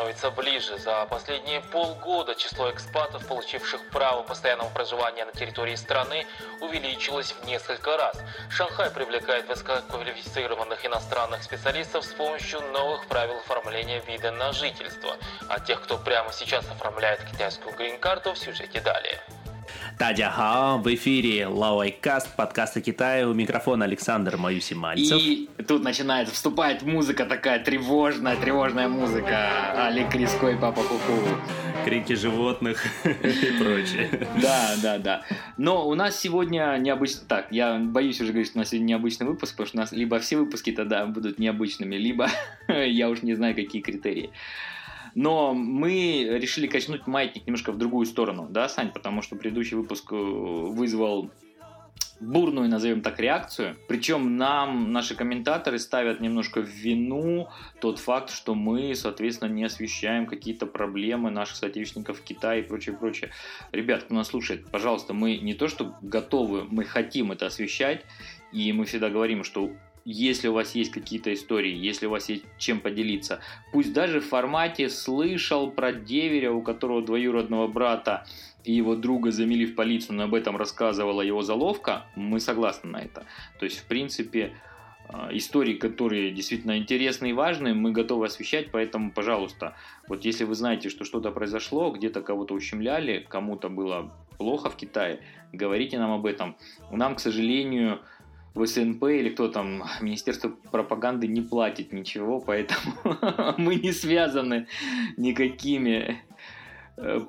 становится ближе. За последние полгода число экспатов, получивших право постоянного проживания на территории страны, увеличилось в несколько раз. Шанхай привлекает высококвалифицированных иностранных специалистов с помощью новых правил оформления вида на жительство. А тех, кто прямо сейчас оформляет китайскую грин-карту, в сюжете далее. Тадяхао, в эфире Лауайкаст, подкаст о Китае, у микрофона Александр Маюси Мальцев. И тут начинается, вступает музыка такая тревожная, тревожная музыка, Али Криско и Папа Куку. Крики животных и прочее. Да, да, да. Но у нас сегодня необычно... Так, я боюсь уже говорить, что у нас сегодня необычный выпуск, потому что у нас либо все выпуски тогда будут необычными, либо я уж не знаю, какие критерии. Но мы решили качнуть маятник немножко в другую сторону, да, Сань, потому что предыдущий выпуск э, вызвал бурную, назовем так, реакцию. Причем нам наши комментаторы ставят немножко в вину тот факт, что мы, соответственно, не освещаем какие-то проблемы наших соотечественников в Китае и прочее, прочее. Ребят, кто нас слушает, пожалуйста, мы не то что готовы, мы хотим это освещать, и мы всегда говорим, что если у вас есть какие-то истории, если у вас есть чем поделиться, пусть даже в формате слышал про деверя, у которого двоюродного брата и его друга замели в полицию, но об этом рассказывала его заловка, мы согласны на это. То есть, в принципе, э, истории, которые действительно интересны и важны, мы готовы освещать, поэтому, пожалуйста, вот если вы знаете, что что-то произошло, где-то кого-то ущемляли, кому-то было плохо в Китае, говорите нам об этом. Нам, к сожалению, в СНП или кто там, Министерство пропаганды не платит ничего, поэтому мы не связаны никакими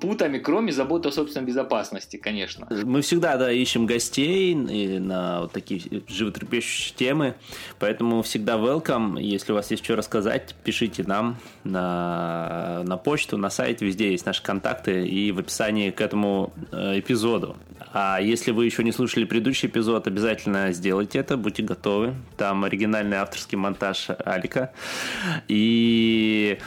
путами, кроме заботы о собственной безопасности, конечно. Мы всегда, да, ищем гостей на вот такие животрепещущие темы, поэтому всегда welcome. Если у вас есть что рассказать, пишите нам на, на почту, на сайт, везде есть наши контакты и в описании к этому э, эпизоду. А если вы еще не слушали предыдущий эпизод, обязательно сделайте это, будьте готовы. Там оригинальный авторский монтаж Алика. И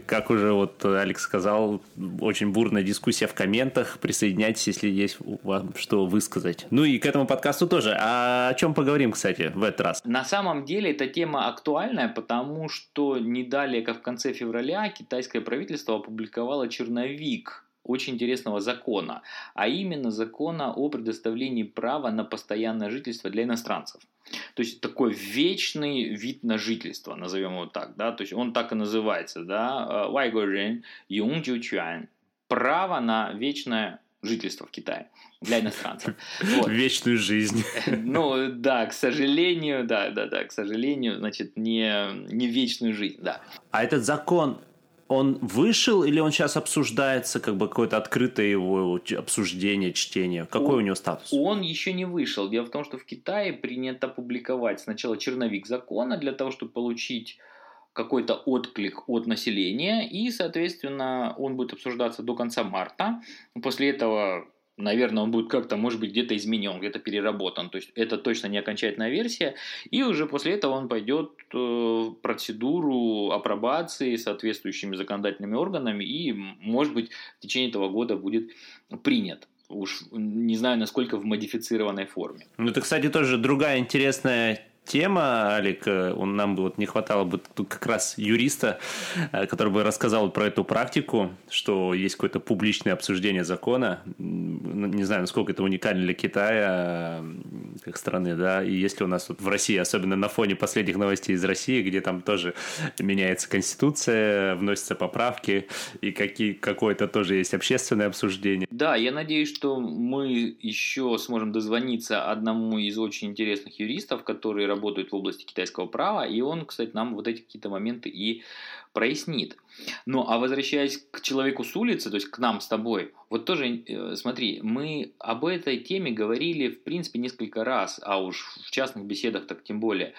как уже вот Алекс сказал, очень бурная дискуссия в комментах. Присоединяйтесь, если есть вам что высказать. Ну и к этому подкасту тоже. А о чем поговорим, кстати, в этот раз? На самом деле эта тема актуальная, потому что не далее, как в конце февраля, китайское правительство опубликовало черновик очень интересного закона, а именно закона о предоставлении права на постоянное жительство для иностранцев. То есть такой вечный вид на жительство, назовем его так, да, то есть он так и называется, да, Вайгорен Юнджучуан, право на вечное жительство в Китае для иностранцев. Вот. Вечную жизнь. Ну да, к сожалению, да, да, да, к сожалению, значит, не, не вечную жизнь, да. А этот закон он вышел или он сейчас обсуждается, как бы какое-то открытое его обсуждение, чтение? Какой он, у него статус? Он еще не вышел. Дело в том, что в Китае принято публиковать сначала черновик закона для того, чтобы получить какой-то отклик от населения, и, соответственно, он будет обсуждаться до конца марта. После этого наверное, он будет как-то, может быть, где-то изменен, где-то переработан. То есть это точно не окончательная версия. И уже после этого он пойдет э, в процедуру апробации соответствующими законодательными органами и, может быть, в течение этого года будет принят уж не знаю, насколько в модифицированной форме. Ну, это, кстати, тоже другая интересная тема, Алик. Э, он, нам бы вот не хватало бы тут как раз юриста, э, который бы рассказал про эту практику, что есть какое-то публичное обсуждение закона. Не знаю, насколько это уникально для Китая как страны, да, и если у нас вот в России, особенно на фоне последних новостей из России, где там тоже меняется конституция, вносятся поправки, и какие, какое-то тоже есть общественное обсуждение. Да, я надеюсь, что мы еще сможем дозвониться одному из очень интересных юристов, который работают в области китайского права, и он, кстати, нам вот эти какие-то моменты и прояснит. Ну, а возвращаясь к человеку с улицы, то есть к нам с тобой, вот тоже, э, смотри, мы об этой теме говорили, в принципе, несколько раз, а уж в частных беседах так тем более.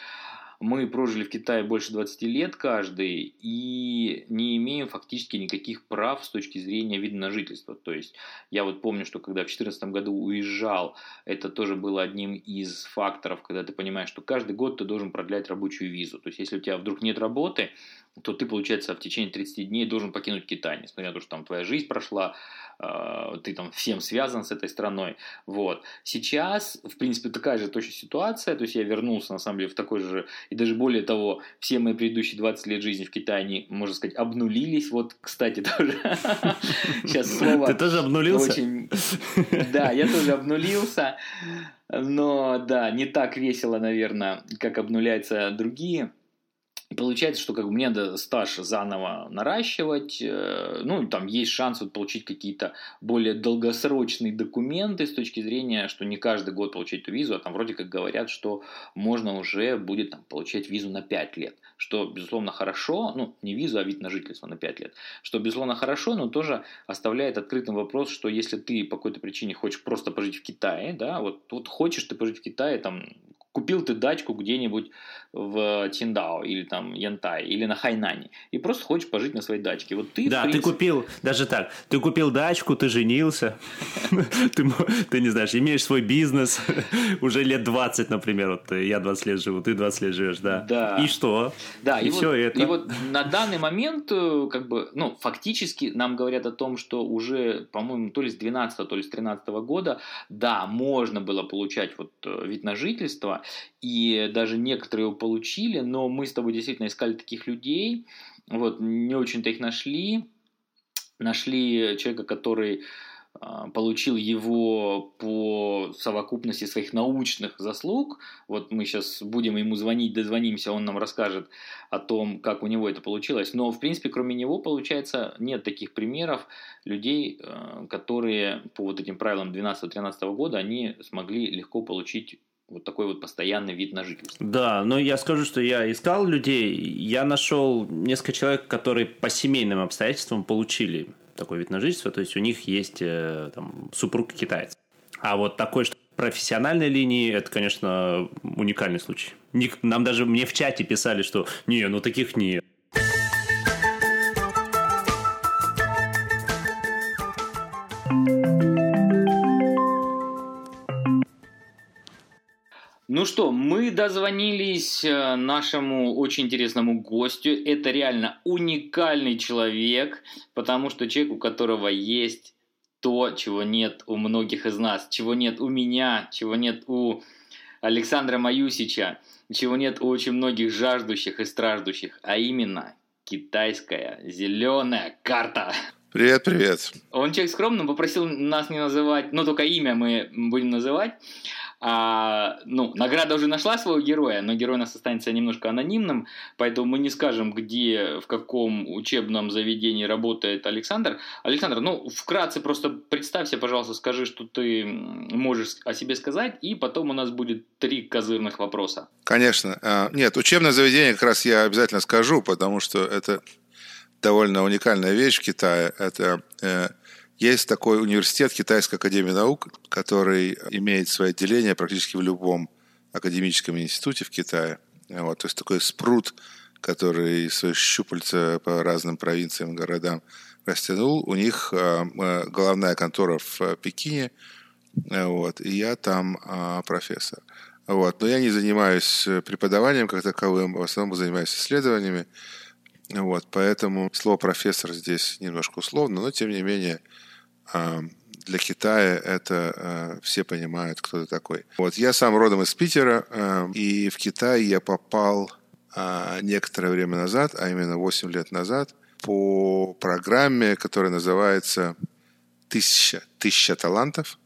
Мы прожили в Китае больше 20 лет каждый и не имеем фактически никаких прав с точки зрения вида на жительство. То есть я вот помню, что когда в 2014 году уезжал, это тоже было одним из факторов, когда ты понимаешь, что каждый год ты должен продлять рабочую визу. То есть если у тебя вдруг нет работы, то ты, получается, в течение 30 дней должен покинуть Китай, несмотря на то, что там твоя жизнь прошла, а, ты там всем связан с этой страной. Вот. Сейчас, в принципе, такая же точно ситуация, то есть я вернулся, на самом деле, в такой же, и даже более того, все мои предыдущие 20 лет жизни в Китае, они, можно сказать, обнулились. Вот, кстати, тоже сейчас слово... Ты тоже обнулился? Очень... Да, я тоже обнулился, но, да, не так весело, наверное, как обнуляются другие получается, что как бы мне надо стаж заново наращивать, э, ну, там есть шанс вот получить какие-то более долгосрочные документы с точки зрения, что не каждый год получать эту визу, а там вроде как говорят, что можно уже будет там, получать визу на 5 лет, что, безусловно, хорошо, ну, не визу, а вид на жительство на 5 лет, что, безусловно, хорошо, но тоже оставляет открытым вопрос, что если ты по какой-то причине хочешь просто пожить в Китае, да, вот, вот хочешь ты пожить в Китае, там, купил ты дачку где-нибудь в Тиндао или там Янтай или на Хайнане и просто хочешь пожить на своей дачке. Вот ты, да, принципе... ты купил, даже так, ты купил дачку, ты женился, ты, не знаешь, имеешь свой бизнес, уже лет 20, например, вот я 20 лет живу, ты 20 лет живешь, да. да. И что? Да, и, все это. И вот на данный момент, э, как бы, ну, фактически нам говорят о том, что уже, по-моему, то ли с 12 то ли с 13 года, да, можно было получать вот э, вид на жительство, и даже некоторые получили, но мы с тобой действительно искали таких людей, вот, не очень-то их нашли, нашли человека, который а, получил его по совокупности своих научных заслуг. Вот мы сейчас будем ему звонить, дозвонимся, он нам расскажет о том, как у него это получилось. Но, в принципе, кроме него, получается, нет таких примеров людей, а, которые по вот этим правилам 12-13 года, они смогли легко получить вот такой вот постоянный вид на жительство. Да, но я скажу, что я искал людей, я нашел несколько человек, которые по семейным обстоятельствам получили такой вид на жительство, то есть у них есть э, там, супруг китаец. А вот такой, что профессиональной линии, это, конечно, уникальный случай. Нам даже мне в чате писали, что не, ну таких нет. Ну что, мы дозвонились э, нашему очень интересному гостю. Это реально уникальный человек, потому что человек, у которого есть то, чего нет у многих из нас, чего нет у меня, чего нет у Александра Маюсича, чего нет у очень многих жаждущих и страждущих, а именно китайская зеленая карта. Привет, привет. Он человек скромный, попросил нас не называть, ну только имя мы будем называть. А, ну, награда уже нашла своего героя, но герой у нас останется немножко анонимным, поэтому мы не скажем, где, в каком учебном заведении работает Александр. Александр, ну, вкратце просто представься, пожалуйста, скажи, что ты можешь о себе сказать, и потом у нас будет три козырных вопроса. Конечно. А, нет, учебное заведение как раз я обязательно скажу, потому что это довольно уникальная вещь в Китае. Это э, есть такой университет Китайской академии наук, который имеет свои отделения практически в любом академическом институте в Китае. Вот, то есть такой спрут, который свои щупальца по разным провинциям, городам растянул. У них э, главная контора в Пекине, вот, и я там э, профессор. Вот. Но я не занимаюсь преподаванием как таковым, в основном занимаюсь исследованиями. Вот, поэтому слово профессор здесь немножко условно, но тем не менее для Китая это а, все понимают, кто ты такой. Вот я сам родом из Питера, а, и в Китай я попал некоторое время назад, а именно 8 лет назад, по программе, которая называется «Тысяча, тысяча талантов».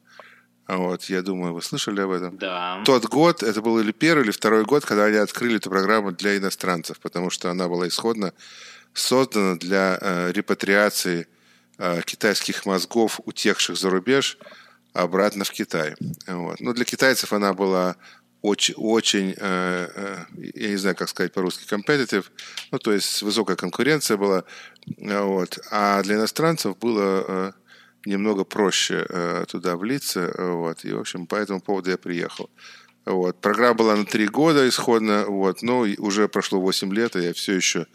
Вот, я думаю, вы слышали об этом? Да. Тот год, это был или первый, или второй год, когда они открыли эту программу для иностранцев, потому что она была исходно создана для э, репатриации Э, китайских мозгов, утекших за рубеж, обратно в Китай. Вот. Но для китайцев она была очень, очень э, э, я не знаю, как сказать по-русски, competitive, ну, то есть высокая конкуренция была, вот. а для иностранцев было немного проще туда влиться, вот, и, в общем, по этому поводу я приехал. Вот. Программа была на три года исходно, вот, но уже прошло 8 лет, и я все еще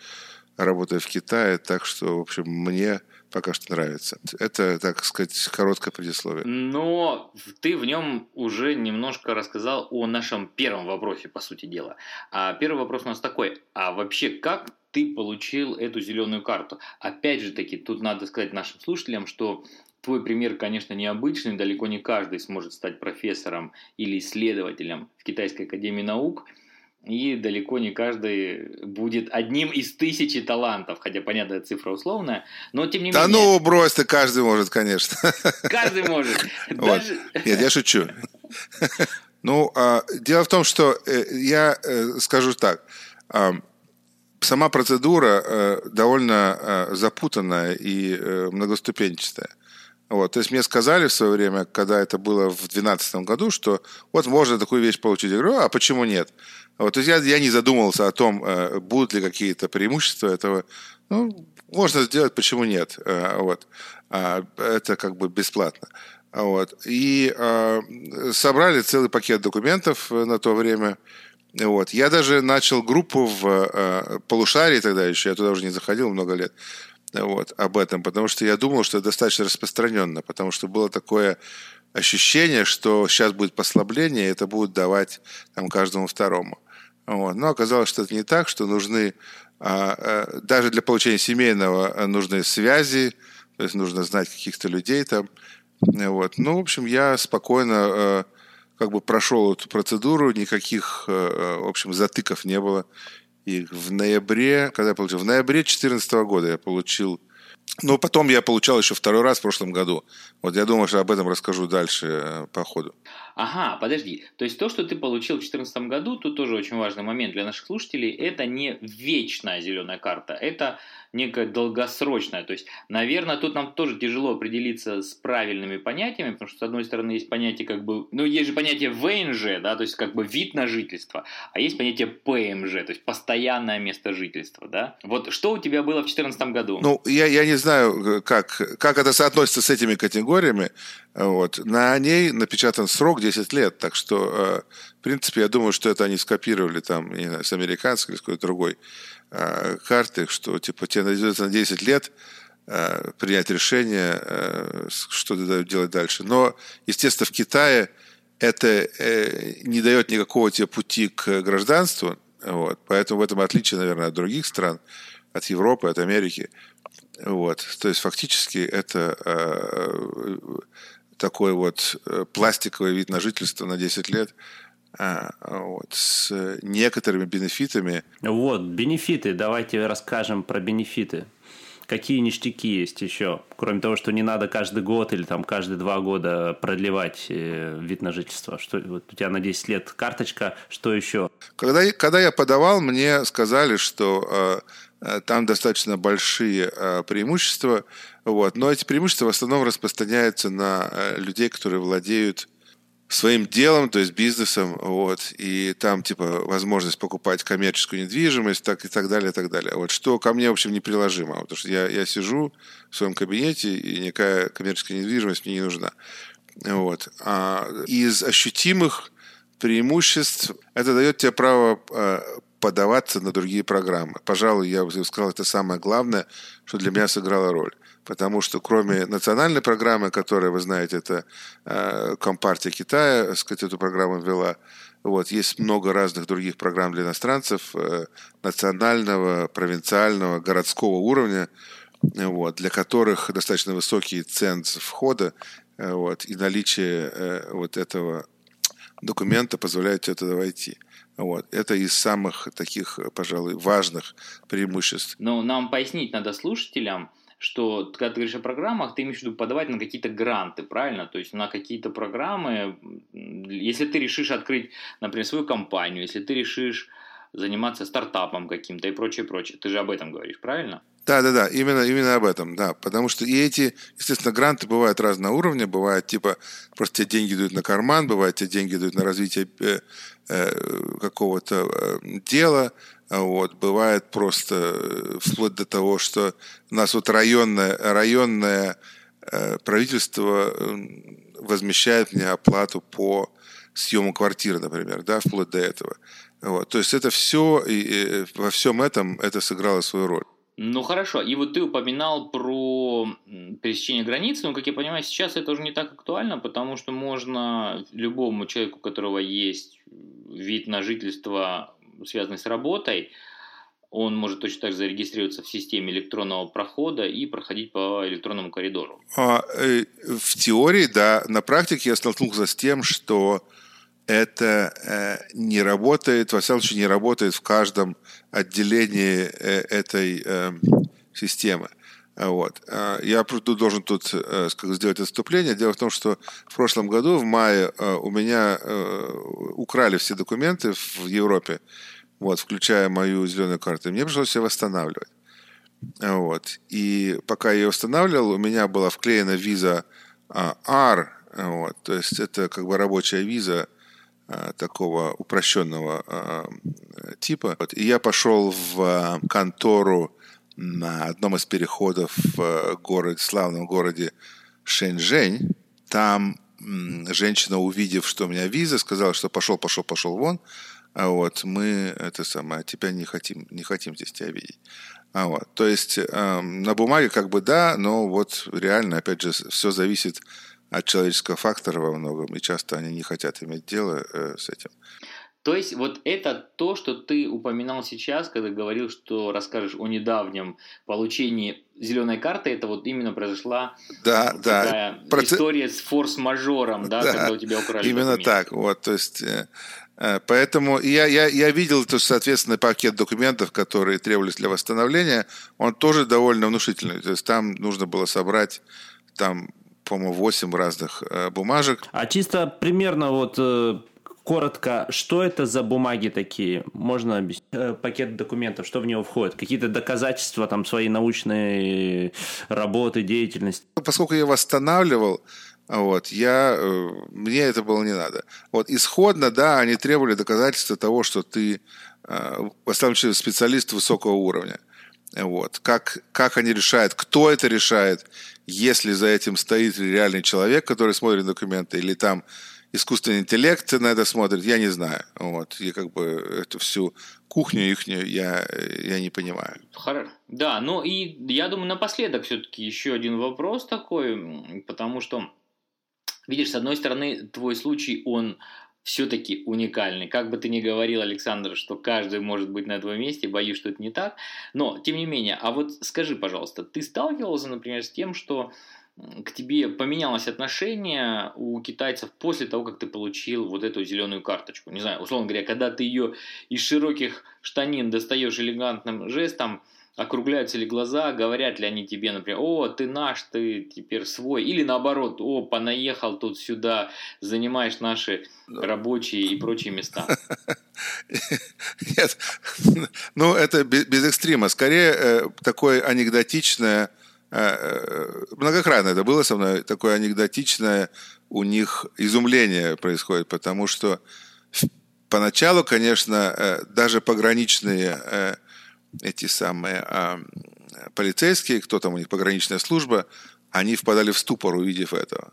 работаю в Китае, так что, в общем, мне пока что нравится. Это, так сказать, короткое предисловие. Но ты в нем уже немножко рассказал о нашем первом вопросе, по сути дела. А первый вопрос у нас такой. А вообще, как ты получил эту зеленую карту. Опять же таки, тут надо сказать нашим слушателям, что твой пример, конечно, необычный, далеко не каждый сможет стать профессором или исследователем в Китайской академии наук, и далеко не каждый будет одним из тысячи талантов, хотя, понятно, цифра условная, но тем не да менее... Да ну, брось ты, каждый может, конечно. Каждый может. Вот. Нет, я шучу. Ну, а, дело в том, что э, я э, скажу так. А, сама процедура э, довольно запутанная и многоступенчатая. Вот, то есть мне сказали в свое время, когда это было в 2012 году, что вот можно такую вещь получить. Я говорю, а почему нет? Вот, то есть я, я не задумывался о том, будут ли какие-то преимущества этого. Ну, можно сделать, почему нет? Вот. А это как бы бесплатно. Вот. И э, собрали целый пакет документов э, на то время. Вот. Я даже начал группу в э, полушарии тогда еще, я туда уже не заходил много лет, вот, об этом, потому что я думал, что это достаточно распространенно, потому что было такое ощущение, что сейчас будет послабление, и это будет давать там, каждому второму. Вот. Но оказалось, что это не так, что нужны а, а, даже для получения семейного нужны связи, то есть нужно знать каких-то людей там, вот. Ну, в общем, я спокойно как бы прошел эту процедуру, никаких, в общем, затыков не было. И в ноябре, когда я получил, в ноябре 2014 года я получил ну, потом я получал еще второй раз в прошлом году. Вот я думаю, что об этом расскажу дальше э, по ходу. Ага, подожди. То есть то, что ты получил в 2014 году, тут тоже очень важный момент для наших слушателей, это не вечная зеленая карта, это некая долгосрочная. То есть, наверное, тут нам тоже тяжело определиться с правильными понятиями, потому что, с одной стороны, есть понятие как бы... Ну, есть же понятие ВНЖ, да, то есть как бы вид на жительство, а есть понятие ПМЖ, то есть постоянное место жительства, да. Вот что у тебя было в 2014 году? Ну, я, я не знаю, как, как это соотносится с этими категориями. Вот. На ней напечатан срок 10 лет, так что, э, в принципе, я думаю, что это они скопировали там, не знаю, с американской или с какой-то другой э, карты, что типа тебе найдется на 10 лет э, принять решение, что ты делать дальше. Но, естественно, в Китае это не дает никакого тебе пути к гражданству, вот, поэтому в этом отличие, наверное, от других стран, от Европы, от Америки. Вот, то есть фактически это такой вот э, пластиковый вид на жительство на 10 лет – а, вот, с некоторыми бенефитами. Вот, бенефиты. Давайте расскажем про бенефиты. Какие ништяки есть еще? Кроме того, что не надо каждый год или там каждые два года продлевать э, вид на жительство. Что, вот у тебя на 10 лет карточка, что еще? Когда, когда я подавал, мне сказали, что э, э там достаточно большие э, преимущества, вот, но эти преимущества в основном распространяются на э, людей, которые владеют своим делом, то есть бизнесом, вот, и там, типа, возможность покупать коммерческую недвижимость, так и так далее, и так далее. Вот, что ко мне, в общем, неприложимо, потому что я, я сижу в своем кабинете, и никакая коммерческая недвижимость мне не нужна. Вот. А из ощутимых преимуществ это дает тебе право подаваться на другие программы. Пожалуй, я бы сказал, это самое главное, что для меня сыграло роль потому что кроме национальной программы, которая, вы знаете, это э, Компартия Китая, так сказать, эту программу ввела, вот, есть много разных других программ для иностранцев э, национального, провинциального, городского уровня, вот, для которых достаточно высокий ценз входа э, вот, и наличие э, вот этого документа позволяет тебе туда войти. Вот. Это из самых таких, пожалуй, важных преимуществ. Но нам пояснить надо слушателям, что когда ты говоришь о программах, ты имеешь в виду подавать на какие-то гранты, правильно? То есть на какие-то программы, если ты решишь открыть, например, свою компанию, если ты решишь заниматься стартапом каким-то и прочее, прочее. Ты же об этом говоришь, правильно? Да, да, да, именно, именно об этом, да. Потому что и эти, естественно, гранты бывают разного уровня. Бывает, типа, просто тебе деньги дают на карман, бывает, тебе деньги дают на развитие э, какого-то э, дела, вот, бывает просто э, вплоть до того, что у нас вот районное, районное э, правительство возмещает мне оплату по съему квартиры, например, да, вплоть до этого. Вот. То есть это все, и, и во всем этом это сыграло свою роль. Ну хорошо, и вот ты упоминал про пересечение границы, но, как я понимаю, сейчас это уже не так актуально, потому что можно любому человеку, у которого есть вид на жительство связанный с работой, он может точно так же зарегистрироваться в системе электронного прохода и проходить по электронному коридору. А, э, в теории, да. На практике я столкнулся с тем, что это э, не работает, во всяком случае, не работает в каждом отделении э, этой э, системы. Вот. А, я должен тут э, сделать отступление. Дело в том, что в прошлом году, в мае, э, у меня э, украли все документы в Европе вот, включая мою зеленую карту. мне пришлось ее восстанавливать. Вот. И пока я ее восстанавливал, у меня была вклеена виза а, R, вот, то есть это как бы рабочая виза такого упрощенного а, типа. Вот. И я пошел в а, контору на одном из переходов в городе, славном городе Шэньчжэнь. Там женщина, увидев, что у меня виза, сказала, что пошел, пошел, пошел вон. А вот мы это самое, тебя не хотим, не хотим здесь тебя видеть. А вот, то есть э, на бумаге как бы да, но вот реально, опять же, все зависит от человеческого фактора во многом, и часто они не хотят иметь дело э, с этим. То есть вот это то, что ты упоминал сейчас, когда говорил, что расскажешь о недавнем получении зеленой карты, это вот именно произошла да, такая да. история с форс-мажором, да, да, когда у тебя украли Именно документы. так, вот, то есть э, Э, поэтому я, я, я видел, то, соответственно, пакет документов, которые требовались для восстановления, он тоже довольно внушительный. То есть там нужно было собрать там, по-моему, 8 разных э, бумажек. А чисто примерно вот э, коротко, что это за бумаги такие? Можно объяснить? Э, пакет документов, что в него входит? Какие-то доказательства там своей научной работы, деятельности? Поскольку я восстанавливал, вот, я, э, мне это было не надо. Вот, исходно, да, они требовали доказательства того, что ты, э, специалист высокого уровня. Вот. Как, как они решают, кто это решает, если за этим стоит реальный человек, который смотрит документы, или там искусственный интеллект на это смотрит, я не знаю. Вот. И как бы эту всю кухню их я, я не понимаю. Хорошо. Да, ну и я думаю, напоследок все-таки еще один вопрос такой, потому что Видишь, с одной стороны, твой случай, он все-таки уникальный. Как бы ты ни говорил, Александр, что каждый может быть на твоем месте, боюсь, что это не так. Но, тем не менее, а вот скажи, пожалуйста, ты сталкивался, например, с тем, что к тебе поменялось отношение у китайцев после того, как ты получил вот эту зеленую карточку? Не знаю, условно говоря, когда ты ее из широких штанин достаешь элегантным жестом, округляются ли глаза, говорят ли они тебе, например, о, ты наш, ты теперь свой, или наоборот, о, понаехал тут сюда, занимаешь наши рабочие и прочие места. Нет, ну это без экстрима, скорее э, такое анекдотичное, э, э, многократно это было со мной, такое анекдотичное у них изумление происходит, потому что поначалу, конечно, даже пограничные эти самые а, полицейские, кто там у них, пограничная служба, они впадали в ступор, увидев этого.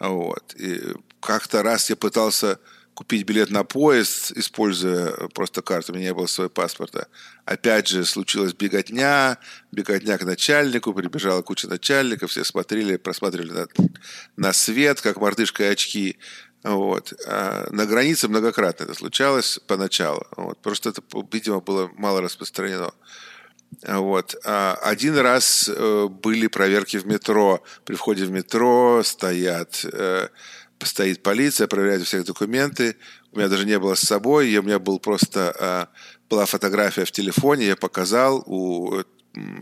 Вот. И как-то раз я пытался купить билет на поезд, используя просто карту, у меня не было своего паспорта. Опять же, случилась беготня, беготня к начальнику, прибежала куча начальников, все смотрели, просматривали на, на свет, как мартышка и очки. Вот. А на границе многократно это случалось поначалу. Вот. Просто это, видимо, было мало распространено. Вот. А один раз э, были проверки в метро. При входе в метро стоят, э, стоит полиция, проверяет всех документы. У меня даже не было с собой. У меня был просто, а, была фотография в телефоне. Я показал у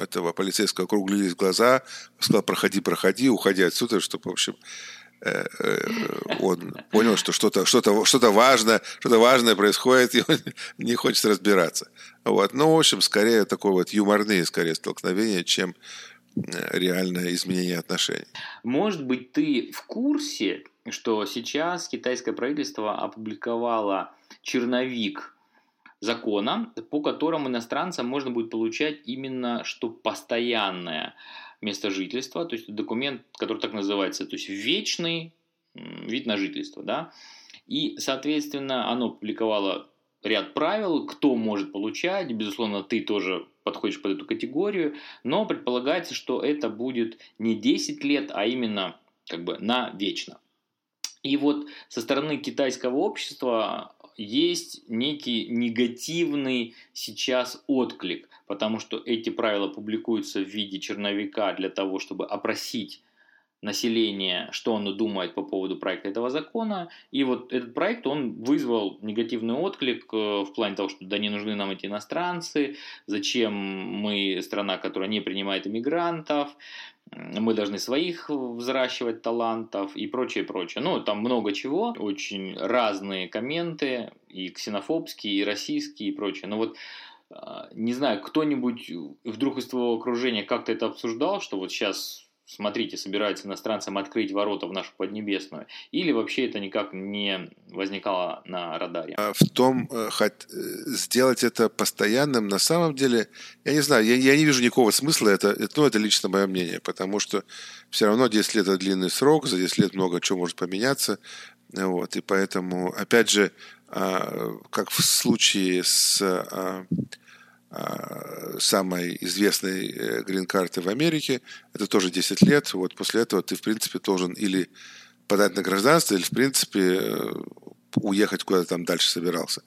этого полицейского округлились глаза, сказал, проходи, проходи, уходи отсюда, чтобы, в общем, он понял, что что-то что что важное, что-то важное происходит, и он не хочет разбираться. Вот. Ну, в общем, скорее такое вот юморные скорее столкновения, чем э, реальное изменение отношений. Может быть, ты в курсе, что сейчас китайское правительство опубликовало черновик закона, по которому иностранцам можно будет получать именно что постоянное место жительства, то есть документ, который так называется, то есть вечный вид на жительство, да, и, соответственно, оно публиковало ряд правил, кто может получать, безусловно, ты тоже подходишь под эту категорию, но предполагается, что это будет не 10 лет, а именно как бы на вечно. И вот со стороны китайского общества есть некий негативный сейчас отклик, потому что эти правила публикуются в виде черновика для того, чтобы опросить население, что оно думает по поводу проекта этого закона. И вот этот проект, он вызвал негативный отклик э, в плане того, что да не нужны нам эти иностранцы, зачем мы страна, которая не принимает иммигрантов, мы должны своих взращивать талантов и прочее, прочее. Ну, там много чего, очень разные комменты, и ксенофобские, и российские, и прочее. Но вот а, не знаю, кто-нибудь вдруг из твоего окружения как-то это обсуждал, что вот сейчас смотрите, собираются иностранцам открыть ворота в нашу Поднебесную, или вообще это никак не возникало на радаре? А в том, э, хоть э, сделать это постоянным, на самом деле, я не знаю, я, я не вижу никакого смысла, это, это, ну, это лично мое мнение, потому что все равно 10 лет – это длинный срок, за 10 лет много чего может поменяться, вот, и поэтому, опять же, а, как в случае с а, самой известной э, грин-карты в Америке, это тоже 10 лет. Вот после этого ты, в принципе, должен или подать на гражданство, или, в принципе, э, уехать куда-то там дальше собирался.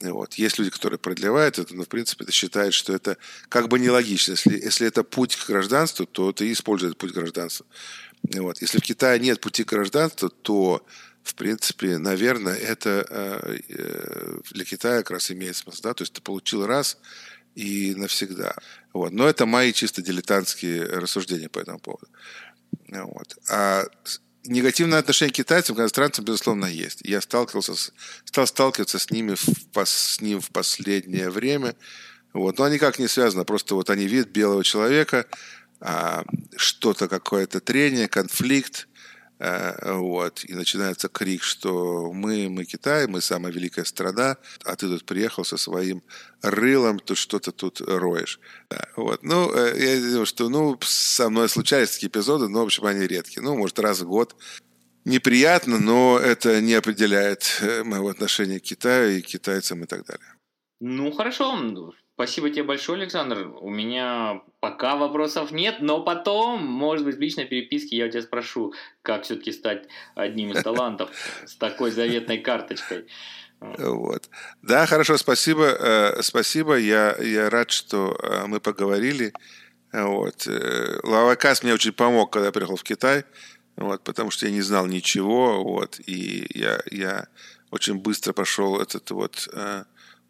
Вот. Есть люди, которые продлевают это, но, в принципе, это считает, что это как бы нелогично. Если, если это путь к гражданству, то ты используешь путь гражданства. Вот. Если в Китае нет пути к гражданству, то, в принципе, наверное, это э, для Китая как раз имеет смысл. Да? То есть ты получил раз, и навсегда. Вот. Но это мои чисто дилетантские рассуждения по этому поводу. Вот. А негативное отношение к китайцам к иностранцам, безусловно, есть. Я сталкивался с, стал сталкиваться с ними в, с ним в последнее время. Вот. Но они как не связаны, просто вот они видят белого человека, а, что-то, какое-то трение, конфликт, вот, и начинается крик, что мы, мы Китай, мы самая великая страна, а ты тут приехал со своим рылом, тут что-то тут роешь. Вот, ну, э, я думаю, что, ну, со мной случались такие эпизоды, но, в общем, они редкие. Ну, может, раз в год неприятно, но это не определяет э, моего отношения к Китаю и к китайцам и так далее. Ну, хорошо. Спасибо тебе большое, Александр. У меня пока вопросов нет, но потом, может быть, в личной переписке я у тебя спрошу, как все-таки стать одним из талантов с такой заветной карточкой. Вот. Да, хорошо, спасибо. Э, спасибо. Я, я рад, что э, мы поговорили. Вот. Э, Лавакас мне очень помог, когда я приехал в Китай, вот, потому что я не знал ничего. Вот, и я, я очень быстро пошел этот вот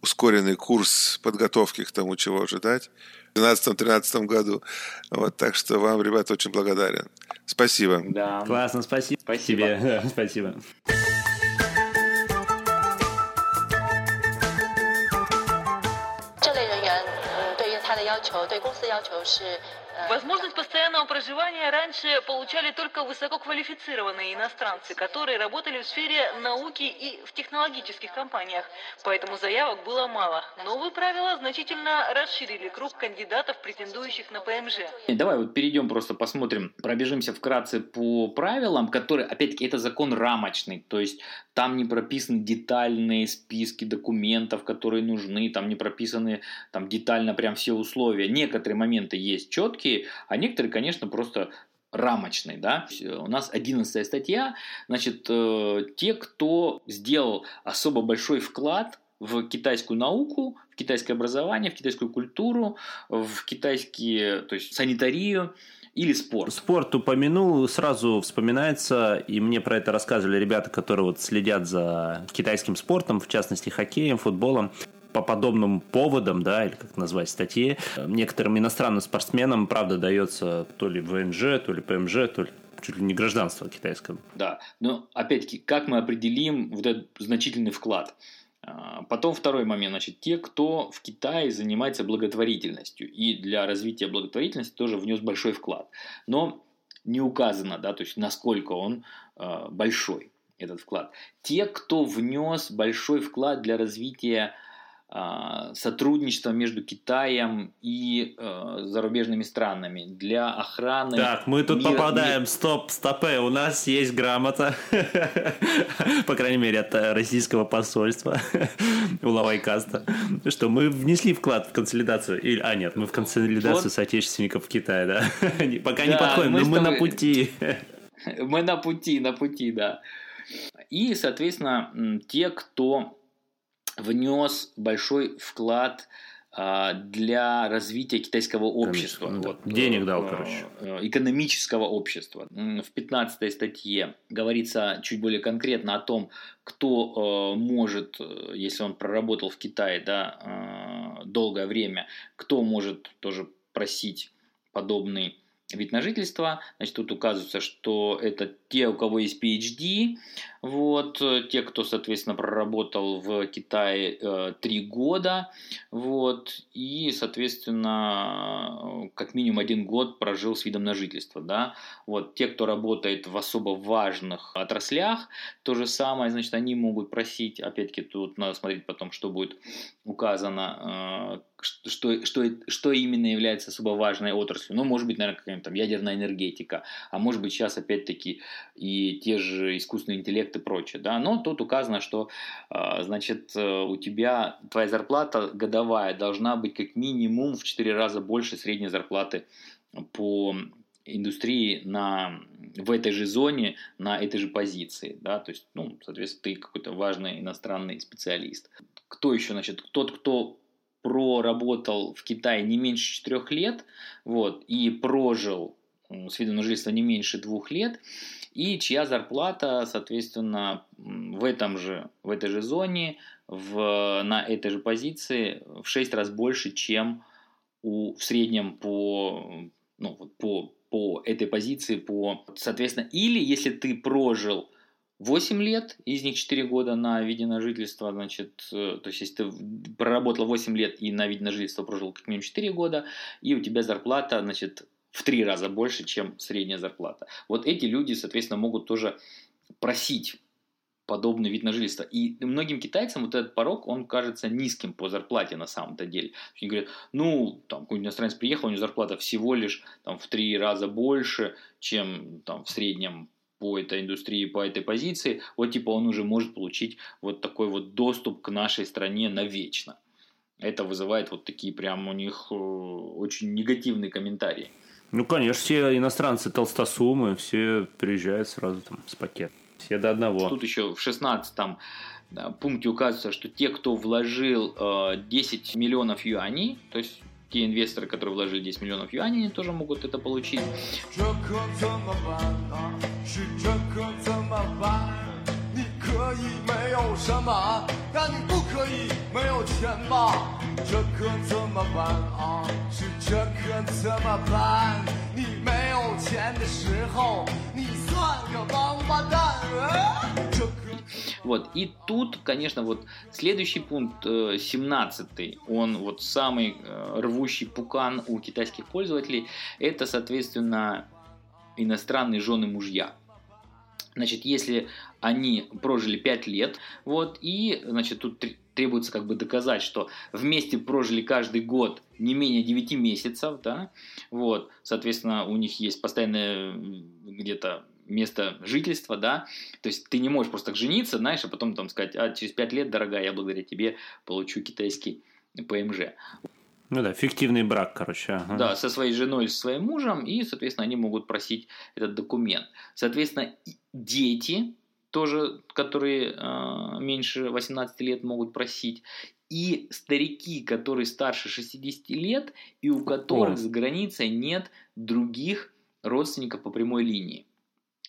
ускоренный курс подготовки к тому, чего ожидать в 2012-2013 году. Вот, так что вам, ребята, очень благодарен. Спасибо. Да. Классно, спасибо. Спасибо. Спасибо. Возможность постоянного проживания раньше получали только высококвалифицированные иностранцы, которые работали в сфере науки и в технологических компаниях, поэтому заявок было мало. Новые правила значительно расширили круг кандидатов, претендующих на ПМЖ. Давай вот перейдем просто посмотрим, пробежимся вкратце по правилам, которые, опять-таки, это закон рамочный, то есть там не прописаны детальные списки документов, которые нужны, там не прописаны там детально прям все условия. Некоторые моменты есть четкие, четкие, а некоторые, конечно, просто рамочный, да. У нас 11 статья, значит, э, те, кто сделал особо большой вклад в китайскую науку, в китайское образование, в китайскую культуру, в китайские, то есть санитарию, или спорт? Спорт упомянул, сразу вспоминается, и мне про это рассказывали ребята, которые вот следят за китайским спортом, в частности хоккеем, футболом по подобным поводам, да, или как назвать статьи, некоторым иностранным спортсменам, правда, дается то ли ВНЖ, то ли ПМЖ, то ли чуть ли не гражданство китайское. Да, но опять-таки, как мы определим вот этот значительный вклад? А, потом второй момент, значит, те, кто в Китае занимается благотворительностью и для развития благотворительности тоже внес большой вклад. Но не указано, да, то есть насколько он э, большой, этот вклад. Те, кто внес большой вклад для развития а, сотрудничество между Китаем и э, зарубежными странами для охраны. Так, мы тут мира, попадаем, мир... стоп, стопе, у нас есть грамота, по крайней мере, от российского посольства у Лавайкаста, что мы внесли вклад в консолидацию, или, а нет, мы в консолидацию вот. соотечественников в Китае, да, пока да, не подходим, мы но мы тобой... на пути. Мы на пути, на пути, да. И, соответственно, те, кто внес большой вклад а, для развития китайского общества. Конечно, вот, Денег дал, короче. Экономического общества. В 15 статье говорится чуть более конкретно о том, кто может, если он проработал в Китае да, долгое время, кто может тоже просить подобный вид на жительство. Значит, тут указывается, что это те, у кого есть PhD, вот, те, кто, соответственно, проработал в Китае э, три года, вот, и, соответственно, как минимум один год прожил с видом на жительство, да, вот, те, кто работает в особо важных отраслях, то же самое, значит, они могут просить, опять-таки, тут надо смотреть потом, что будет указано, э, что, что, что именно является особо важной отраслью. Ну, может быть, наверное, какая-нибудь там ядерная энергетика, а может быть, сейчас опять-таки и те же искусственный интеллект и прочее. Да? Но тут указано, что, а, значит, э, у тебя твоя зарплата годовая должна быть как минимум в 4 раза больше средней зарплаты по индустрии на, в этой же зоне, на этой же позиции. Да? То есть, ну, соответственно, ты какой-то важный иностранный специалист. Кто еще, значит, тот, кто проработал в Китае не меньше четырех лет, вот, и прожил с видом на жительство не меньше двух лет, и чья зарплата, соответственно, в, этом же, в этой же зоне, в, на этой же позиции в 6 раз больше, чем у, в среднем по, ну, по, по этой позиции, по, соответственно, или если ты прожил 8 лет, из них 4 года на виде на жительство, значит, э, то есть если ты проработал 8 лет и на виде на жительство прожил как минимум 4 года, и у тебя зарплата, значит, в 3 раза больше, чем средняя зарплата. Вот эти люди, соответственно, могут тоже просить подобный вид на жительство. И многим китайцам вот этот порог, он кажется низким по зарплате на самом-то деле. Они говорят, ну, там, какой-нибудь иностранец приехал, у него зарплата всего лишь там, в три раза больше, чем там, в среднем по этой индустрии, по этой позиции, вот типа он уже может получить вот такой вот доступ к нашей стране навечно. Это вызывает вот такие прям у них э, очень негативные комментарии. Ну, конечно, все иностранцы толстосумы, все приезжают сразу там с пакетом. Все до одного. Тут еще в 16 там пункте указывается, что те, кто вложил э, 10 миллионов юаней, то есть те инвесторы, которые вложили 10 миллионов юаней, они тоже могут это получить. Вот. И тут, конечно, вот следующий пункт, 17 э, он вот самый э, рвущий пукан у китайских пользователей, это, соответственно, иностранные жены мужья. Значит, если они прожили 5 лет, вот, и, значит, тут требуется как бы доказать, что вместе прожили каждый год не менее 9 месяцев, да, вот, соответственно, у них есть постоянное где-то место жительства, да, то есть ты не можешь просто так жениться, знаешь, а потом там сказать, а через пять лет, дорогая, я благодаря тебе получу китайский ПМЖ. Ну да, фиктивный брак, короче. Ага. Да, со своей женой или со своим мужем, и, соответственно, они могут просить этот документ. Соответственно, дети, тоже, которые э, меньше 18 лет могут просить, и старики, которые старше 60 лет, и у которых О. с границей нет других родственников по прямой линии.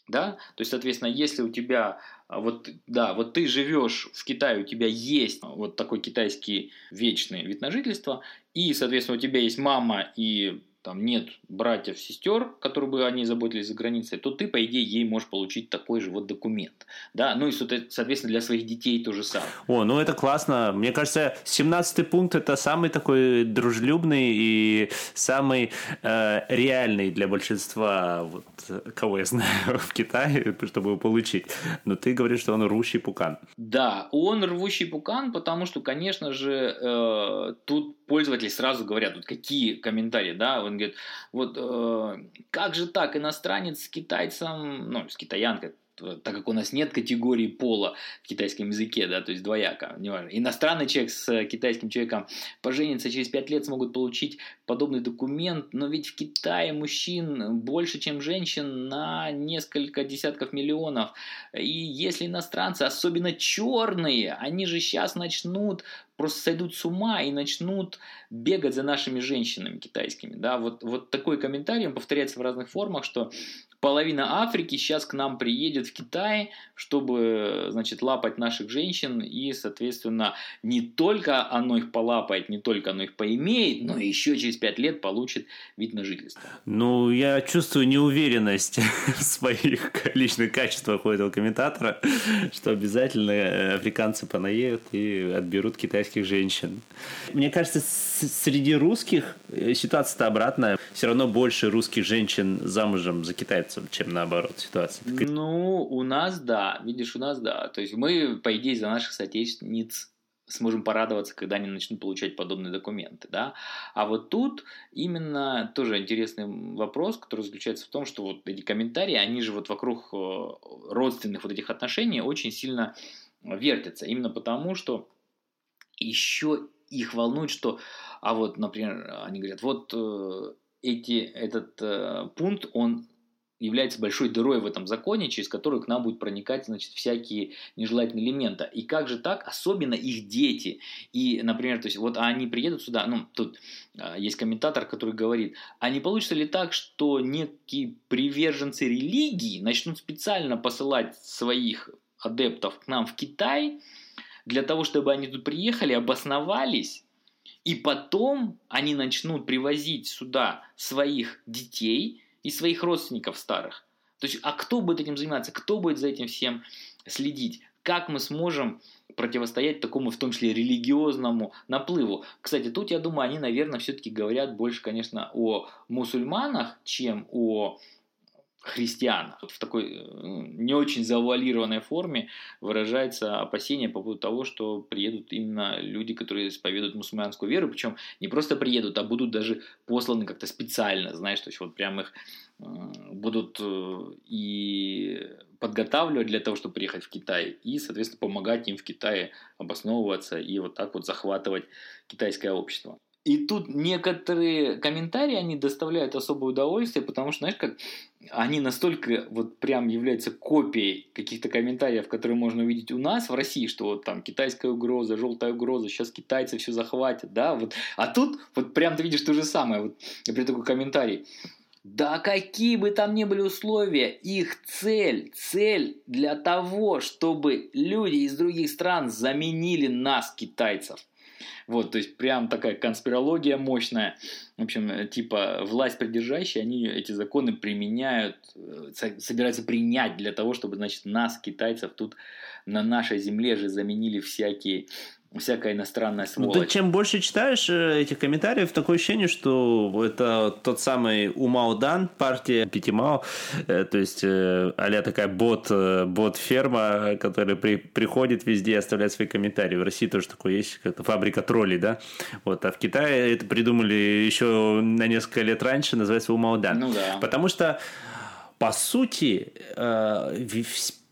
Да? То есть, соответственно, если у тебя а, вот, да, вот ты живешь в Китае, у тебя есть вот такой китайский вечный вид на жительство, и, соответственно, у тебя есть мама и там нет братьев, сестер, которые бы они заботились за границей, то ты, по идее, ей можешь получить такой же вот документ. Да, ну и, соответственно, для своих детей то же самое. О, ну это классно. Мне кажется, 17 пункт это самый такой дружелюбный и самый э, реальный для большинства, вот, кого я знаю в Китае, чтобы его получить. Но ты говоришь, что он рвущий пукан. Да, он рвущий пукан, потому что, конечно же, э, тут пользователи сразу говорят, вот какие комментарии, да, он говорит, вот э, как же так, иностранец с китайцем, ну, с китаянкой, так как у нас нет категории пола в китайском языке, да, то есть двояко, неважно. Иностранный человек с китайским человеком поженится через 5 лет, смогут получить подобный документ, но ведь в Китае мужчин больше, чем женщин на несколько десятков миллионов. И если иностранцы, особенно черные, они же сейчас начнут просто сойдут с ума и начнут бегать за нашими женщинами китайскими. Да? Вот, вот такой комментарий, повторяется в разных формах, что половина Африки сейчас к нам приедет в Китай, чтобы, значит, лапать наших женщин, и, соответственно, не только оно их полапает, не только оно их поимеет, но еще через пять лет получит вид на жительство. Ну, я чувствую неуверенность в своих личных качествах у этого комментатора, что обязательно африканцы понаедут и отберут китайских женщин. Мне кажется, среди русских ситуация-то обратная. Все равно больше русских женщин замужем за китайцев нравится, чем наоборот ситуация. Ну, у нас да, видишь, у нас да. То есть мы, по идее, за наших соотечественниц сможем порадоваться, когда они начнут получать подобные документы, да. А вот тут именно тоже интересный вопрос, который заключается в том, что вот эти комментарии, они же вот вокруг э, родственных вот этих отношений очень сильно вертятся, именно потому, что еще их волнует, что, а вот, например, они говорят, вот э, эти, этот э, пункт, он является большой дырой в этом законе, через которую к нам будут проникать, значит, всякие нежелательные элементы. И как же так? Особенно их дети. И, например, то есть вот они приедут сюда, ну, тут а, есть комментатор, который говорит, а не получится ли так, что некие приверженцы религии начнут специально посылать своих адептов к нам в Китай, для того, чтобы они тут приехали, обосновались, и потом они начнут привозить сюда своих детей – и своих родственников старых. То есть, а кто будет этим заниматься? Кто будет за этим всем следить? Как мы сможем противостоять такому, в том числе, религиозному наплыву? Кстати, тут, я думаю, они, наверное, все-таки говорят больше, конечно, о мусульманах, чем о христианах. В такой ну, не очень завуалированной форме выражается опасение по поводу того, что приедут именно люди, которые исповедуют мусульманскую веру, причем не просто приедут, а будут даже посланы как-то специально, знаешь, то есть вот прям их будут э, и подготавливать для того, чтобы приехать в Китай, и, соответственно, помогать им в Китае обосновываться и вот так вот захватывать китайское общество. И тут некоторые комментарии, они доставляют особое удовольствие, потому что, знаешь, как они настолько вот прям являются копией каких-то комментариев, которые можно увидеть у нас в России, что вот там китайская угроза, желтая угроза, сейчас китайцы все захватят, да, вот. А тут вот прям ты видишь то же самое, вот, например, такой комментарий. Да какие бы там ни были условия, их цель, цель для того, чтобы люди из других стран заменили нас, китайцев. Вот, то есть прям такая конспирология мощная. В общем, типа власть придержащие, они эти законы применяют, э, собираются принять для того, чтобы, значит, нас, китайцев, тут на нашей земле же заменили всякие всякая иностранная сволочь. Ну, ты чем больше читаешь э, этих комментариев, такое ощущение, что это тот самый Умаудан, партия Пятимао, э, то есть а такая бот, бот-ферма, которая при, приходит везде и оставляет свои комментарии. В России тоже такое есть, как фабрика троллей, да? Вот, а в Китае это придумали еще на несколько лет раньше, называется Умаудан. Ну да. Потому что по сути,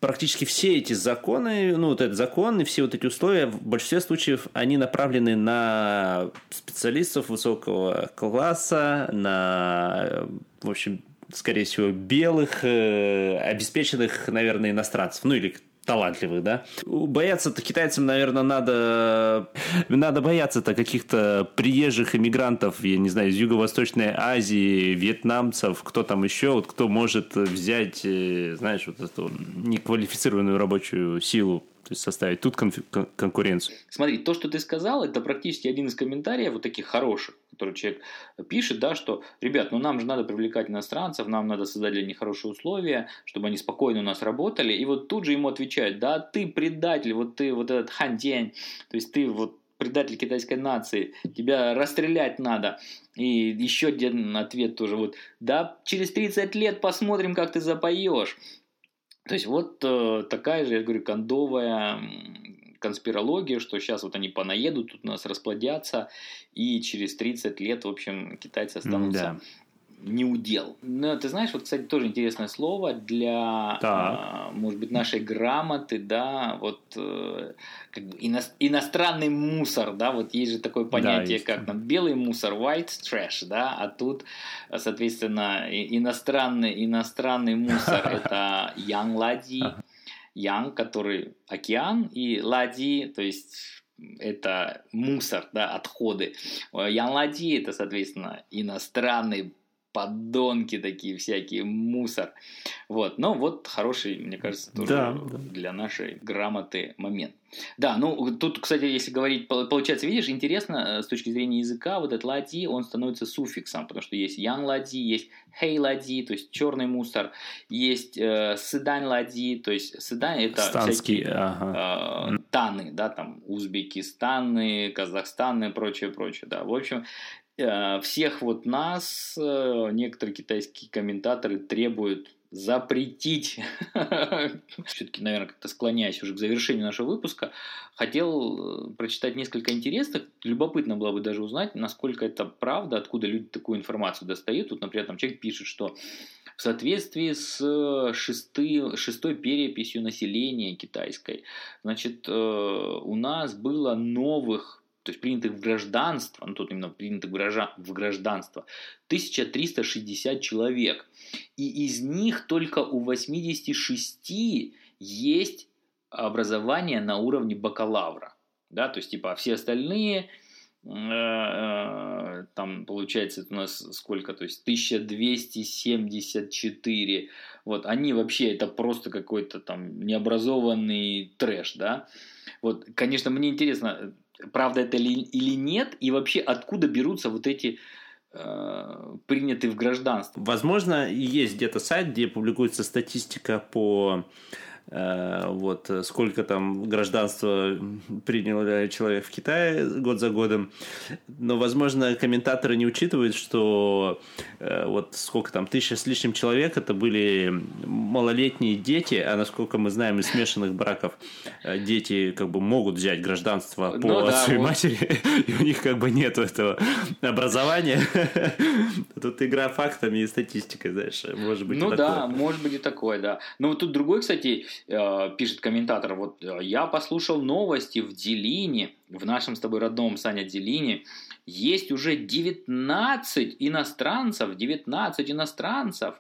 практически все эти законы, ну, вот этот закон и все вот эти условия, в большинстве случаев, они направлены на специалистов высокого класса, на, в общем, скорее всего, белых, э, обеспеченных, наверное, иностранцев, ну, или талантливых, да. Бояться-то китайцам, наверное, надо... Надо бояться-то каких-то приезжих иммигрантов, я не знаю, из Юго-Восточной Азии, вьетнамцев, кто там еще, вот кто может взять, э, знаешь, вот эту неквалифицированную рабочую силу то есть составить тут кон- конкуренцию. Смотри, то, что ты сказал, это практически один из комментариев, вот таких хороших, который человек пишет, да, что, ребят, ну нам же надо привлекать иностранцев, нам надо создать для них хорошие условия, чтобы они спокойно у нас работали, и вот тут же ему отвечают, да, ты предатель, вот ты вот этот хан день, то есть ты вот предатель китайской нации, тебя расстрелять надо. И еще один ответ тоже вот, да, через 30 лет посмотрим, как ты запоешь. То есть вот э, такая же, я говорю, кондовая конспирология, что сейчас вот они понаедут, тут нас расплодятся, и через 30 лет, в общем, китайцы останутся да. не удел. Но ты знаешь, вот, кстати, тоже интересное слово для, да. может быть, нашей грамоты, да, вот э, как бы ино, иностранный мусор, да, вот есть же такое понятие, да, как там белый мусор, white trash, да, а тут, соответственно, иностранный, иностранный мусор это young лади, young, который океан, и лади, то есть это мусор, да, отходы. Янлади это, соответственно, иностранный подонки такие всякие, мусор. Вот, но вот хороший, мне кажется, тоже да, да. для нашей грамоты момент. Да, ну тут, кстати, если говорить, получается, видишь, интересно э, с точки зрения языка, вот этот лади, он становится суффиксом, потому что есть ян лади, есть хей лади, то есть черный мусор, есть э, сыдань лади, то есть сыдань это Станский, всякие ага. э, таны, да, там Узбекистаны, Казахстаны, прочее, прочее, да. В общем, всех вот нас э, некоторые китайские комментаторы требуют запретить, все-таки, наверное, как-то склоняясь уже к завершению нашего выпуска, хотел э, прочитать несколько интересных. Любопытно было бы даже узнать, насколько это правда, откуда люди такую информацию достают. Тут, например, там человек пишет, что в соответствии с шесты, шестой переписью населения китайской, значит, у нас было новых то есть принятых в гражданство, ну тут именно принятых в гражданство, 1360 человек. И из них только у 86 есть образование на уровне бакалавра. Да, то есть, типа, а все остальные, э, э, там, получается, у нас сколько, то есть, 1274, вот, они вообще, это просто какой-то там необразованный трэш, да. Вот, конечно, мне интересно, правда это ли, или нет, и вообще откуда берутся вот эти э, принятые в гражданство. Возможно, есть где-то сайт, где публикуется статистика по вот сколько там гражданства принял человек в Китае год за годом. Но, возможно, комментаторы не учитывают, что э, вот сколько там, тысяча с лишним человек, это были малолетние дети, а насколько мы знаем из смешанных браков, э, дети как бы могут взять гражданство по ну, да, своей вот. матери, и у них как бы нет этого образования. Тут игра фактами и статистикой, знаешь, может быть Ну да, может быть и такое, да. Но вот тут другой, кстати, Э, пишет комментатор, вот э, я послушал новости в Делине, в нашем с тобой родном, Саня, Делине, есть уже 19 иностранцев, 19 иностранцев,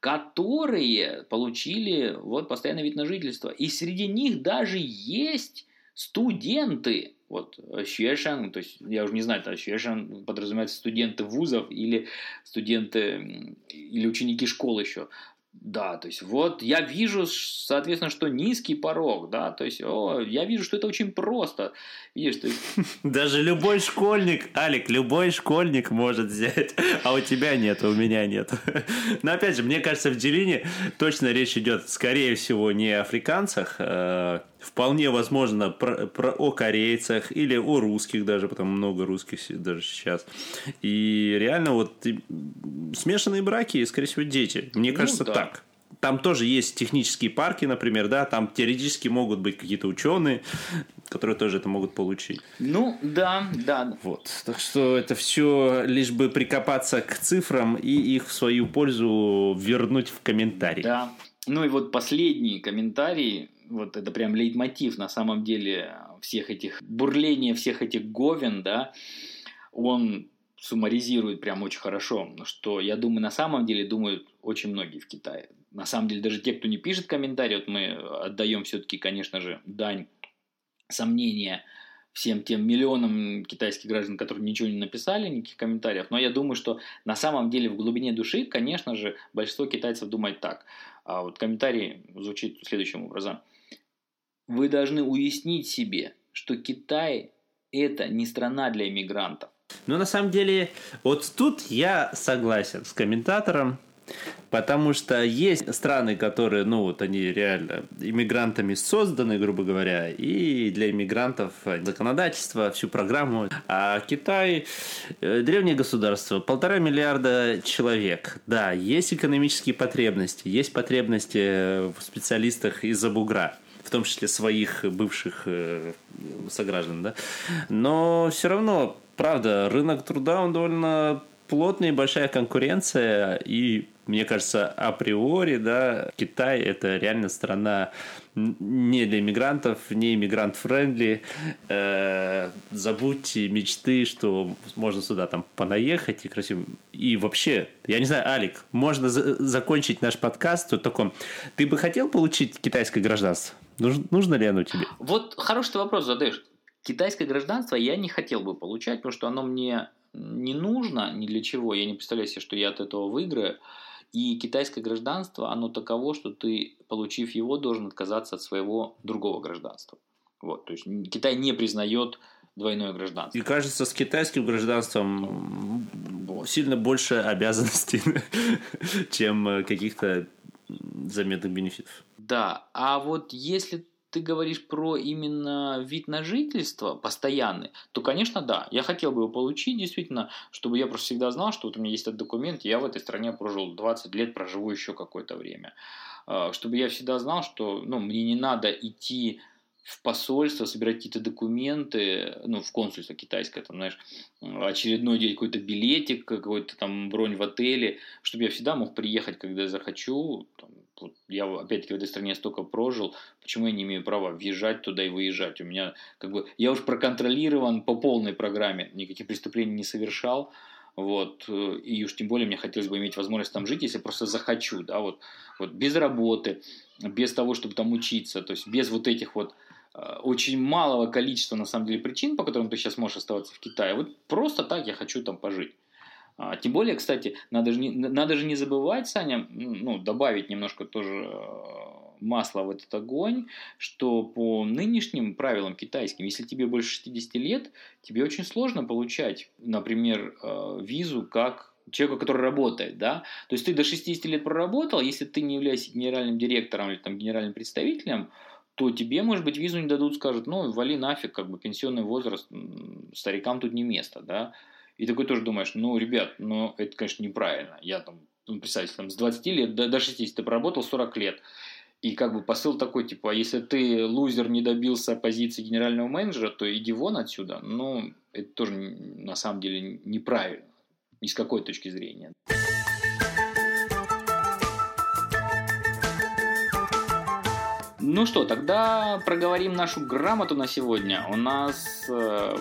которые получили вот постоянный вид на жительство. И среди них даже есть студенты, вот, Xuesheng, то есть, я уже не знаю, это Xuesheng подразумевается студенты вузов или студенты, или ученики школ еще. Да, то есть вот я вижу, соответственно, что низкий порог, да, то есть о, я вижу, что это очень просто. Видишь, есть... Даже любой школьник, Алик, любой школьник может взять, а у тебя нет, у меня нет. Но опять же, мне кажется, в Делине точно речь идет, скорее всего, не о африканцах, а вполне возможно про, про, о корейцах или о русских даже, потому много русских даже сейчас. И реально вот смешанные браки, скорее всего, дети. Мне ну, кажется, да. так. Там тоже есть технические парки, например, да, там теоретически могут быть какие-то ученые, которые тоже это могут получить. Ну, да, да. Вот. Так что это все лишь бы прикопаться к цифрам и их в свою пользу вернуть в комментарии. Да. Ну и вот последний комментарий вот это прям лейтмотив на самом деле всех этих бурления, всех этих говен, да, он суммаризирует прям очень хорошо, что я думаю, на самом деле думают очень многие в Китае. На самом деле, даже те, кто не пишет комментарий, вот мы отдаем все-таки, конечно же, дань сомнения всем тем миллионам китайских граждан, которые ничего не написали, никаких комментариев. Но я думаю, что на самом деле в глубине души, конечно же, большинство китайцев думает так. А вот комментарий звучит следующим образом – вы должны уяснить себе, что Китай – это не страна для иммигрантов. Ну, на самом деле, вот тут я согласен с комментатором, Потому что есть страны, которые, ну вот они реально иммигрантами созданы, грубо говоря, и для иммигрантов законодательство, всю программу. А Китай э, древнее государство, полтора миллиарда человек. Да, есть экономические потребности, есть потребности в специалистах из-за бугра в том числе своих бывших э, сограждан, да. Но все равно, правда, рынок труда, он довольно плотная и большая конкуренция, и мне кажется, априори, да, Китай это реально страна не для иммигрантов, не иммигрант-френдли. Э, забудьте мечты, что можно сюда там понаехать и красиво. И вообще, я не знаю, Алик, можно за- закончить наш подкаст вот таком. Ты бы хотел получить китайское гражданство? Нужно, нужно ли оно тебе? Вот хороший вопрос задаешь. Китайское гражданство я не хотел бы получать, потому что оно мне не нужно ни для чего. Я не представляю себе, что я от этого выиграю. И китайское гражданство, оно таково, что ты, получив его, должен отказаться от своего другого гражданства. Вот, то есть Китай не признает двойное гражданство. И кажется, с китайским гражданством сильно больше обязанностей, чем каких-то заметных бенефитов. Да, а вот если ты говоришь про именно вид на жительство постоянный, то, конечно, да. Я хотел бы его получить, действительно, чтобы я просто всегда знал, что вот у меня есть этот документ, я в этой стране прожил 20 лет, проживу еще какое-то время. А, чтобы я всегда знал, что ну, мне не надо идти в посольство, собирать какие-то документы, ну, в консульство китайское, там, знаешь, очередной день какой-то билетик, какой-то там бронь в отеле, чтобы я всегда мог приехать, когда захочу, там, вот я опять-таки в этой стране столько прожил, почему я не имею права въезжать туда и выезжать? У меня как бы я уж проконтролирован по полной программе, никаких преступлений не совершал, вот, и уж тем более мне хотелось бы иметь возможность там жить, если просто захочу, да, вот, вот без работы, без того, чтобы там учиться, то есть без вот этих вот э, очень малого количества, на самом деле, причин, по которым ты сейчас можешь оставаться в Китае. Вот просто так я хочу там пожить. А, тем более, кстати, надо же, не, надо же не забывать, Саня, ну, добавить немножко тоже э, масла в этот огонь, что по нынешним правилам китайским, если тебе больше 60 лет, тебе очень сложно получать, например, э, визу как человеку, который работает, да, то есть ты до 60 лет проработал, если ты не являешься генеральным директором или там генеральным представителем, то тебе, может быть, визу не дадут, скажут, ну, вали нафиг, как бы пенсионный возраст, старикам тут не место, да, и такой тоже думаешь, ну, ребят, ну, это, конечно, неправильно. Я там, ну, представьте, там, с 20 лет до, до 60 ты проработал 40 лет. И как бы посыл такой, типа, если ты, лузер, не добился позиции генерального менеджера, то иди вон отсюда. Ну, это тоже на самом деле неправильно. Ни с какой точки зрения. Ну что, тогда проговорим нашу грамоту на сегодня. У нас э,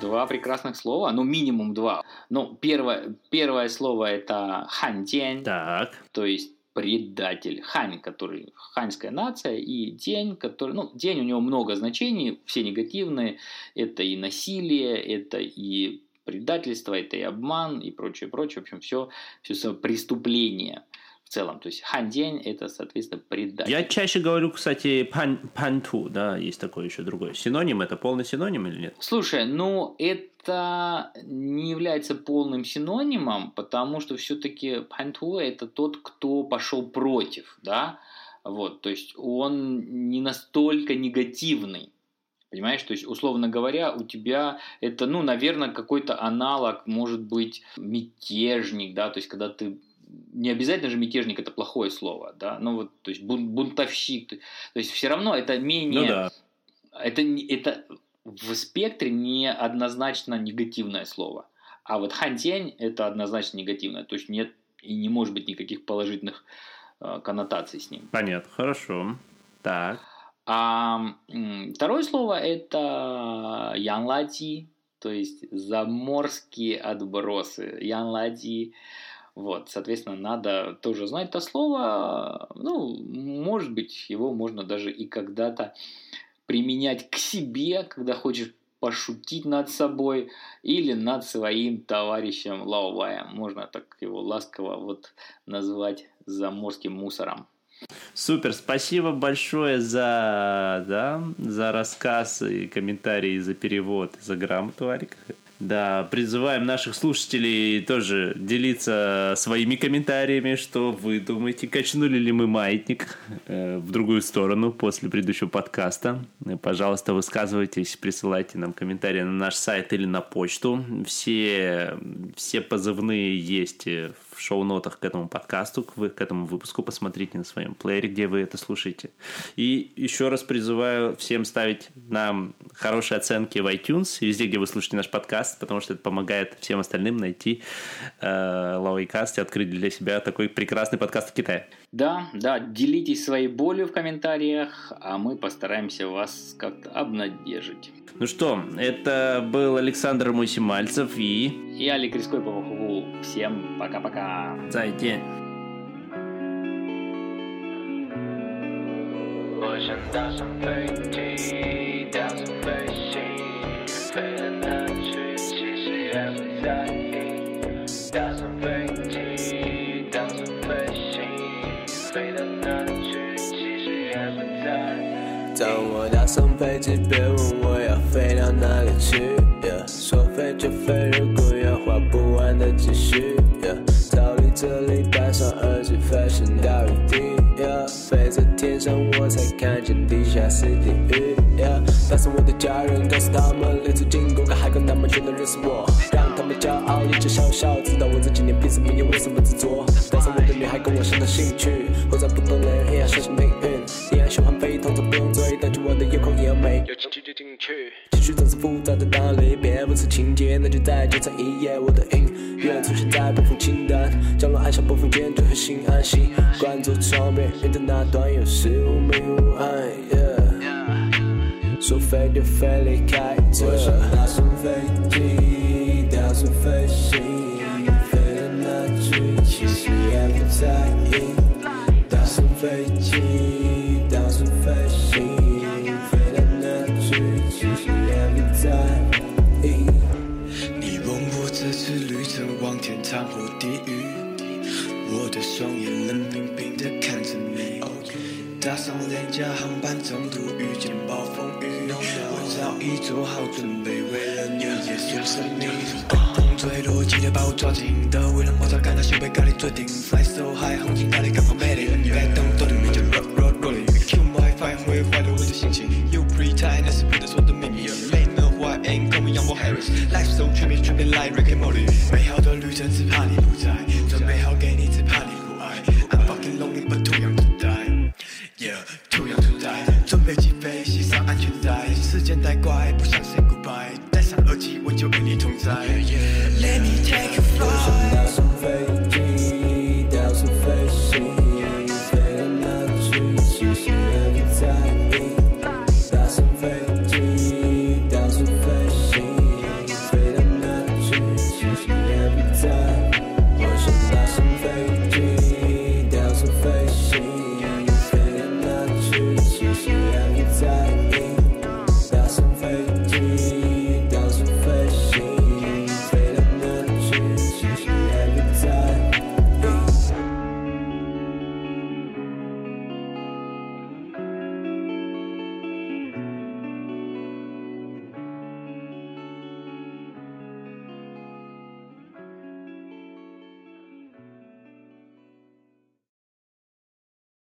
два прекрасных слова, ну минимум два. Ну, первое, первое слово это ханьдень. Так. То есть предатель. Хань, который ханьская нация, и день, который, ну, день у него много значений, все негативные. Это и насилие, это и предательство, это и обман, и прочее, прочее. В общем, все, все преступление в целом. То есть хандень это, соответственно, предатель. Я чаще говорю, кстати, пан, панту, да, есть такой еще другой. Синоним это полный синоним или нет? Слушай, ну это не является полным синонимом, потому что все-таки панту это тот, кто пошел против, да, вот, то есть он не настолько негативный. Понимаешь, то есть, условно говоря, у тебя это, ну, наверное, какой-то аналог, может быть, мятежник, да, то есть, когда ты не обязательно же мятежник это плохое слово, да, ну вот, то есть бун, бунтовщик, то, есть все равно это менее, ну, да. это, это в спектре не однозначно негативное слово, а вот хантень это однозначно негативное, то есть нет и не может быть никаких положительных э, коннотаций с ним. Понятно, хорошо, так. А второе слово это янлади, то есть заморские отбросы, янлади. Вот, соответственно, надо тоже знать это слово. Ну, может быть, его можно даже и когда-то применять к себе, когда хочешь пошутить над собой или над своим товарищем Лаоваем. Можно так его ласково вот назвать заморским мусором. Супер, спасибо большое за, да, за рассказ и комментарии, за перевод, за грамоту, Арик. Да, призываем наших слушателей тоже делиться своими комментариями, что вы думаете, качнули ли мы маятник э, в другую сторону после предыдущего подкаста. Пожалуйста, высказывайтесь, присылайте нам комментарии на наш сайт или на почту. Все, все позывные есть в в шоу-нотах к этому подкасту, к, к этому выпуску. Посмотрите на своем плеере, где вы это слушаете. И еще раз призываю всем ставить нам хорошие оценки в iTunes, везде, где вы слушаете наш подкаст потому что это помогает всем остальным найти э, Ловейкаст и открыть для себя такой прекрасный подкаст в Китае. Да, да, делитесь своей болью в комментариях, а мы постараемся вас как-то обнадежить. Ну что, это был Александр Мусимальцев и... И Алик Риской Павахову. Всем пока-пока. 再见。我想搭上飞机，搭上飞行，飞到哪去，其实也不在意。搭上飞机，搭上飞行，飞到哪去，其实也不在意。当我搭上飞机，别问我要飞到哪里去。Yeah, 说飞就飞，如果 要花不完的积蓄。Yeah, 逃离这里，戴上耳机，飞行到雨地。Yeah, 飞在天上，我才看见地下是地狱。Yeah, 带上我的家人，告诉他们，立足进攻个海港，他们就能认识我，让他们骄傲，一直笑笑，知道我这几年拼死命，为什么执着。带上我的女孩，跟我相同兴趣，活在不同的人一样相信命运。依然喜欢飞，动作不用追，但是我的眼眶也要美。情节，那就再检查一夜我的音乐出现在播放清单，降落按下播放键，就会心安习惯坐窗边，云的那端有时无明无暗。Yeah, 说飞就飞，离开这。我想搭上飞机，搭上飞行，飞到哪去，其实也不在意。搭上飞机，搭上廉价航班，中途遇见暴风雨，我早已做好准备，为了你结束生命。风吹落记得把我抓紧的，为了摩擦感到心被咖喱最顶，Fly so high，红旗咖喱刚好美丽，你该懂 desire, yeah. Let me take a flight.